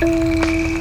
Música